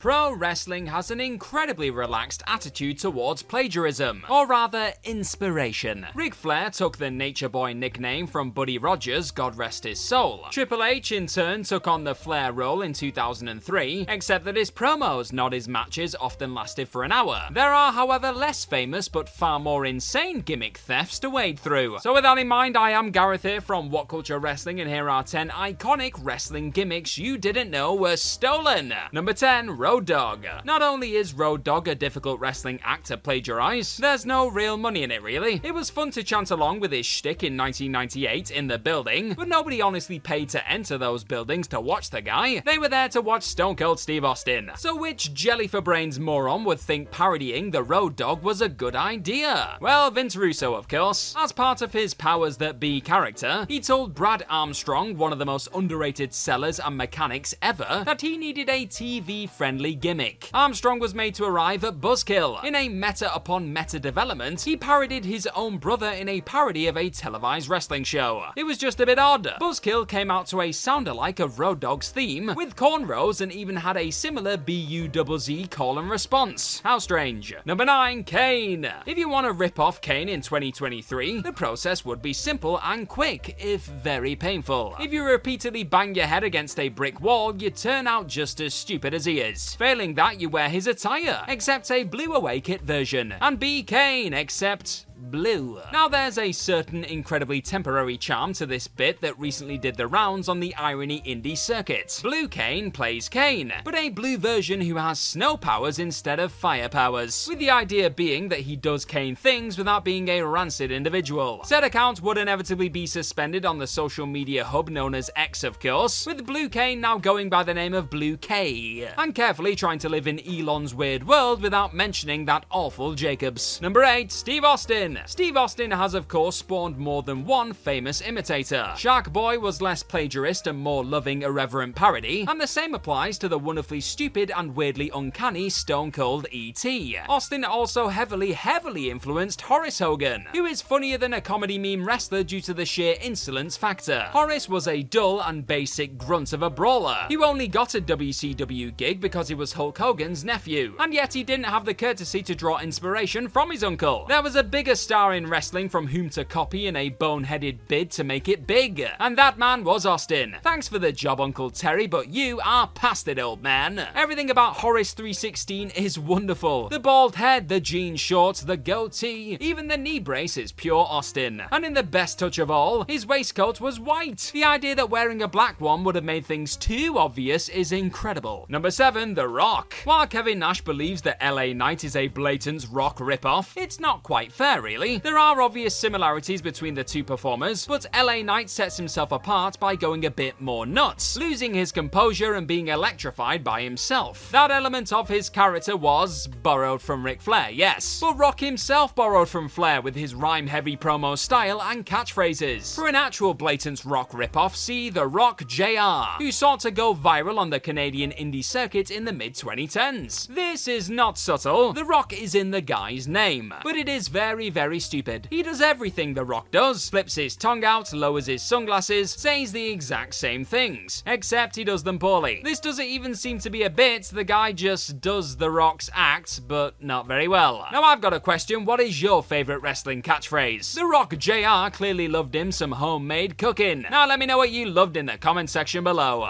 Pro wrestling has an incredibly relaxed attitude towards plagiarism, or rather, inspiration. Ric Flair took the Nature Boy nickname from Buddy Rogers, God rest his soul. Triple H, in turn, took on the Flair role in 2003, except that his promos, not his matches, often lasted for an hour. There are, however, less famous but far more insane gimmick thefts to wade through. So, with that in mind, I am Gareth here from What Culture Wrestling, and here are 10 iconic wrestling gimmicks you didn't know were stolen. Number 10, Road Dogg. Not only is Road Dogg a difficult wrestling act to plagiarize, there's no real money in it really. It was fun to chant along with his shtick in 1998 in the building, but nobody honestly paid to enter those buildings to watch the guy. They were there to watch Stone Cold Steve Austin. So which jelly for brains moron would think parodying the Road Dogg was a good idea? Well, Vince Russo, of course. As part of his powers that be character, he told Brad Armstrong, one of the most underrated sellers and mechanics ever, that he needed a TV friendly gimmick. Armstrong was made to arrive at Buzzkill. In a meta upon meta development, he parodied his own brother in a parody of a televised wrestling show. It was just a bit odd. Buzzkill came out to a sound-alike of Road Dogg's theme, with cornrows and even had a similar B-U-Z-Z call and response. How strange. Number 9, Kane. If you want to rip off Kane in 2023, the process would be simple and quick, if very painful. If you repeatedly bang your head against a brick wall, you turn out just as stupid as he is. Failing that, you wear his attire, except a blue away kit version, and be Kane, except blue. Now, there's a certain incredibly temporary charm to this bit that recently did the rounds on the Irony Indie circuit. Blue Kane plays Kane, but a blue version who has snow powers instead of fire powers, with the idea being that he does Kane things without being a rancid individual. Said account would inevitably be suspended on the social media hub known as X, of course, with Blue Kane now going by the name of Blue K, and carefully trying to live in Elon's weird world without mentioning that awful Jacobs. Number 8, Steve Austin. Steve Austin has, of course, spawned more than one famous imitator. Shark Boy was less plagiarist and more loving, irreverent parody, and the same applies to the wonderfully stupid and weirdly uncanny Stone Cold E.T. Austin also heavily, heavily influenced Horace Hogan, who is funnier than a comedy meme wrestler due to the sheer insolence factor. Horace was a dull and basic grunt of a brawler who only got a WCW gig because he was Hulk Hogan's nephew, and yet he didn't have the courtesy to draw inspiration from his uncle. There was a bigger star in wrestling from whom to copy in a boneheaded bid to make it big, and that man was Austin. Thanks for the job, Uncle Terry, but you are past it, old man. Everything about Horace 316 is wonderful. The bald head, the jean shorts, the goatee, even the knee brace is pure Austin. And in the best touch of all, his waistcoat was white. The idea that wearing a black one would have made things too obvious is incredible. Number 7, The Rock. While Kevin Nash believes that LA Knight is a blatant rock ripoff, it's not quite fair, really. There are obvious similarities between the two performers, but LA Knight sets himself apart by going a bit more nuts, losing his composure and being electrified by himself. That element of his character was borrowed from Ric Flair, yes, but Rock himself borrowed from Flair with his rhyme heavy promo style and catchphrases. For an actual blatant rock ripoff, see The Rock JR, who sought to go viral on the Canadian indie circuit in the mid 2010s. This is not subtle, The Rock is in the guy's name, but it is very, very stupid. He does everything The Rock does, flips his tongue out, lowers his sunglasses, says the exact same things, except he does them poorly. This doesn't even seem to be a bit, the guy just does The Rock's act, but not very well. Now I've got a question, what is your favourite wrestling catchphrase? The Rock JR clearly loved him some homemade cooking. Now let me know what you loved in the comment section below.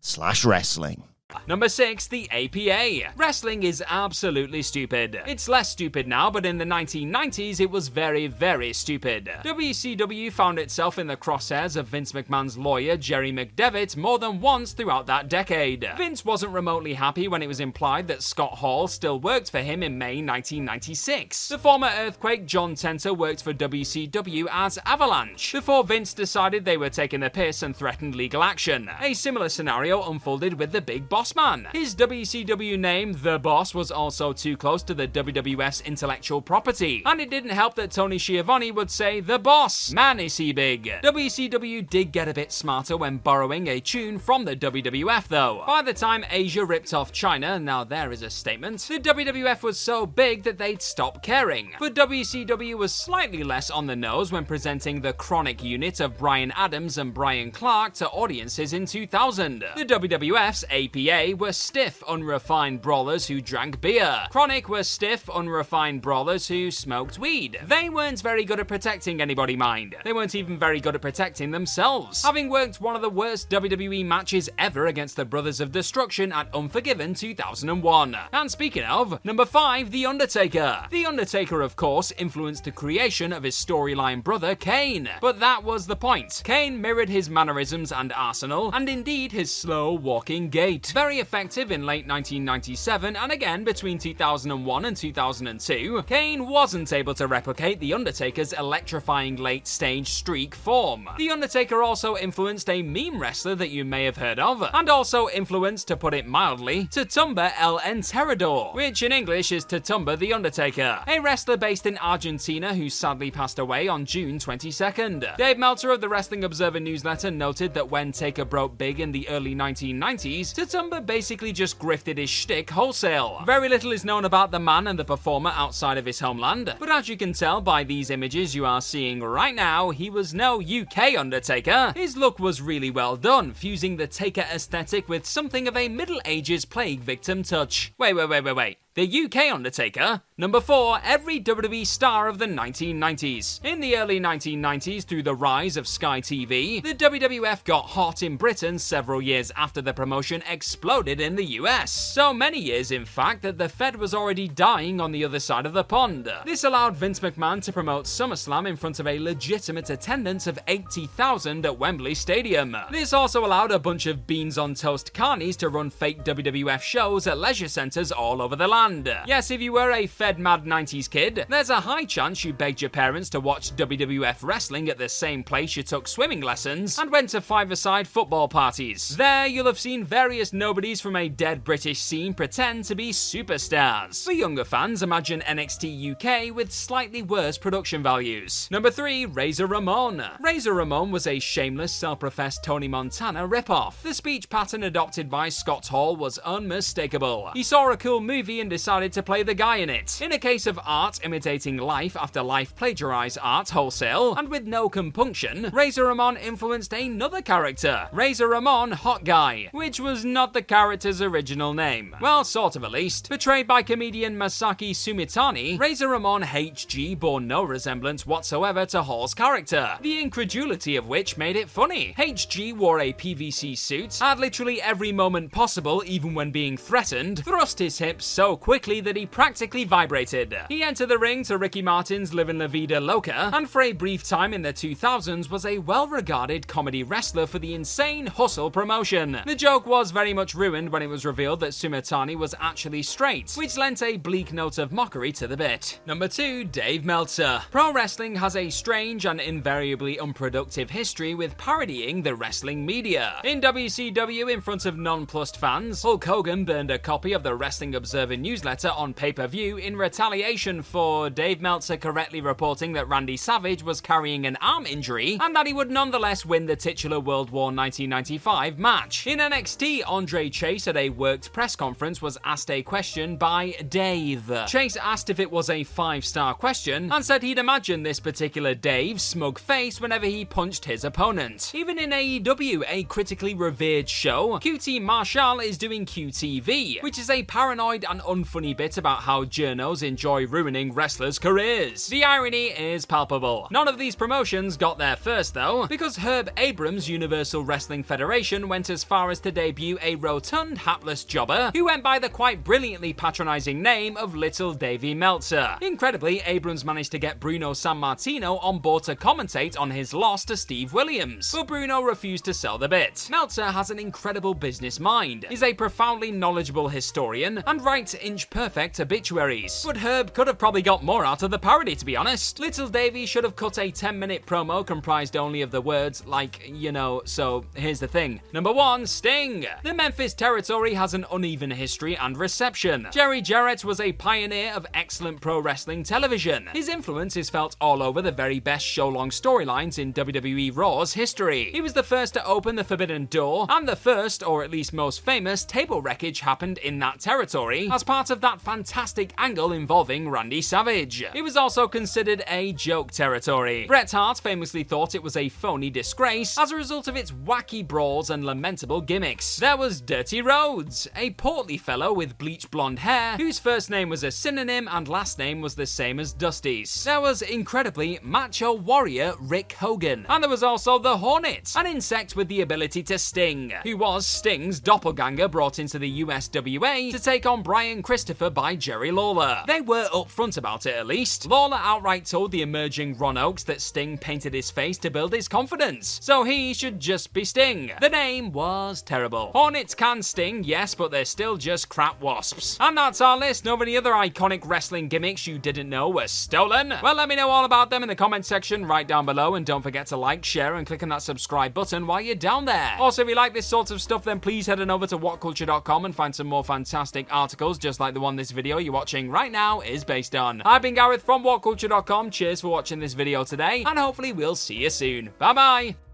slash wrestling. Number 6, the APA. Wrestling is absolutely stupid. It's less stupid now, but in the 1990s it was very, very stupid. WCW found itself in the crosshairs of Vince McMahon's lawyer, Jerry McDevitt, more than once throughout that decade. Vince wasn't remotely happy when it was implied that Scott Hall still worked for him in May 1996. The former Earthquake, John Tenta, worked for WCW as Avalanche, before Vince decided they were taking the piss and threatened legal action. A similar scenario unfolded with the Big Boss Man. His WCW name, The Boss, was also too close to the WWF's intellectual property, and it didn't help that Tony Schiavone would say, The Boss, man is he big. WCW did get a bit smarter when borrowing a tune from the WWF though. By the time Asya ripped off Chyna, now there is a statement, the WWF was so big that they'd stop caring. But WCW was slightly less on the nose when presenting the KroniK unit of Brian Adams and Bryan Clark to audiences in 2000. The WWF's APA were stiff, unrefined brawlers who drank beer. KroniK were stiff, unrefined brawlers who smoked weed. They weren't very good at protecting anybody, mind. They weren't even very good at protecting themselves. Having worked one of the worst WWE matches ever against the Brothers of Destruction at Unforgiven 2001. And speaking of, number 5, The Undertaker. The Undertaker, of course, influenced the creation of his storyline brother, Kane. But that was the point. Kane mirrored his mannerisms and arsenal, and indeed his slow walking gait. Very effective in late 1997 and again between 2001 and 2002, Kane wasn't able to replicate The Undertaker's electrifying late stage streak form. The Undertaker also influenced a meme wrestler that you may have heard of, and also influenced, to put it mildly, Tatumba El Enterrador, which in English is Tatumba the Undertaker, a wrestler based in Argentina who sadly passed away on June 22nd. Dave Meltzer of the Wrestling Observer newsletter noted that when Taker broke big in the early 1990s, Tatumba basically just grifted his shtick wholesale. Very little is known about the man and the performer outside of his homeland, but as you can tell by these images you are seeing right now, he was no UK Undertaker. His look was really well done, fusing the Taker aesthetic with something of a Middle Ages plague victim touch. Wait, wait, wait, wait, wait. The UK Undertaker. Number 4, every WWE star of the 1990s. In the early 1990s, through the rise of Sky TV, the WWF got hot in Britain several years after the promotion exploded in the US. So many years, in fact, that the Fed was already dying on the other side of the pond. This allowed Vince McMahon to promote SummerSlam in front of a legitimate attendance of 80,000 at Wembley Stadium. This also allowed a bunch of beans on toast carnies to run fake WWF shows at leisure centres all over the land. Yes, if you were a fed mad 90s kid, there's a high chance you begged your parents to watch WWF wrestling at the same place you took swimming lessons and went to five-a-side football parties. There, you'll have seen various nobodies from a dead British scene pretend to be superstars. For younger fans, imagine NXT UK with slightly worse production values. Number 3, Razor Ramon. Razor Ramon was a shameless, self-professed Tony Montana ripoff. The speech pattern adopted by Scott Hall was unmistakable. He saw a cool movie and decided to play the guy in it. In a case of art imitating life after life plagiarized art wholesale, and with no compunction, Razor Ramon influenced another character, Razor Ramon Hot Guy, which was not the character's original name. Well, sort of at least. Portrayed by comedian Masaki Sumitani, Razor Ramon HG bore no resemblance whatsoever to Hall's character, the incredulity of which made it funny. HG wore a PVC suit, had literally every moment possible, even when being threatened, thrust his hips so quickly that he practically vibrated. He entered the ring to Ricky Martin's Livin' La Vida Loca, and for a brief time in the 2000s was a well regarded comedy wrestler for the insane Hustle promotion. The joke was very much ruined when it was revealed that Sumitani was actually straight, which lent a bleak note of mockery to the bit. Number 2, Dave Meltzer. Pro wrestling has a strange and invariably unproductive history with parodying the wrestling media. In WCW, in front of nonplussed fans, Hulk Hogan burned a copy of the Wrestling Observer newsletter on pay per view in retaliation for Dave Meltzer correctly reporting that Randy Savage was carrying an arm injury and that he would nonetheless win the titular World War 1995 match. In NXT, Andre Chase at a worked press conference was asked a question by Dave. Chase asked if it was a five star question and said he'd imagine this particular Dave's smug face whenever he punched his opponent. Even in AEW, a critically revered show, QT Marshall is doing QTV, which is a paranoid and unfunny bit about how journos enjoy ruining wrestlers' careers. The irony is palpable. None of these promotions got there first, though, because Herb Abrams' Universal Wrestling Federation went as far as to debut a rotund, hapless jobber who went by the quite brilliantly patronizing name of Little Davy Meltzer. Incredibly, Abrams managed to get Bruno Sammartino on board to commentate on his loss to Steve Williams, but Bruno refused to sell the bit. Meltzer has an incredible business mind, is a profoundly knowledgeable historian, and writes inch perfect obituaries. But Herb could have probably got more out of the parody, to be honest. Little Davy should have cut a 10 minute promo comprised only of the words, like, you know, so here's the thing. Number one, Sting. The Memphis territory has an uneven history and reception. Jerry Jarrett was a pioneer of excellent pro wrestling television. His influence is felt all over the very best show long storylines in WWE Raw's history. He was the first to open the Forbidden Door, and the first, or at least most famous, table wreckage happened in that territory as part of that fantastic angle involving Randy Savage. It was also considered a joke territory. Bret Hart famously thought it was a phony disgrace as a result of its wacky brawls and lamentable gimmicks. There was Dirty Rhodes, a portly fellow with bleach blonde hair whose first name was a synonym and last name was the same as Dusty's. There was incredibly macho warrior Rick Hogan, and there was also the Hornet, an insect with the ability to sting, who was Sting's doppelganger brought into the USWA to take on Brian Christopher by Jerry Lawler. They were upfront about it at least. Lawler outright told the emerging Ron Oaks that Sting painted his face to build his confidence, so he should just be Sting. The name was terrible. Hornets can sting, yes, but they're still just crap wasps. And that's our list of any other iconic wrestling gimmicks you didn't know were stolen. Well, let me know all about them in the comment section right down below, and don't forget to like, share, and click on that subscribe button while you're down there. Also, if you like this sort of stuff, then please head on over to whatculture.com and find some more fantastic articles just like the one this video you're watching right now is based on. I've been Gareth from whatculture.com. Cheers for watching this video today, and hopefully we'll see you soon. Bye bye.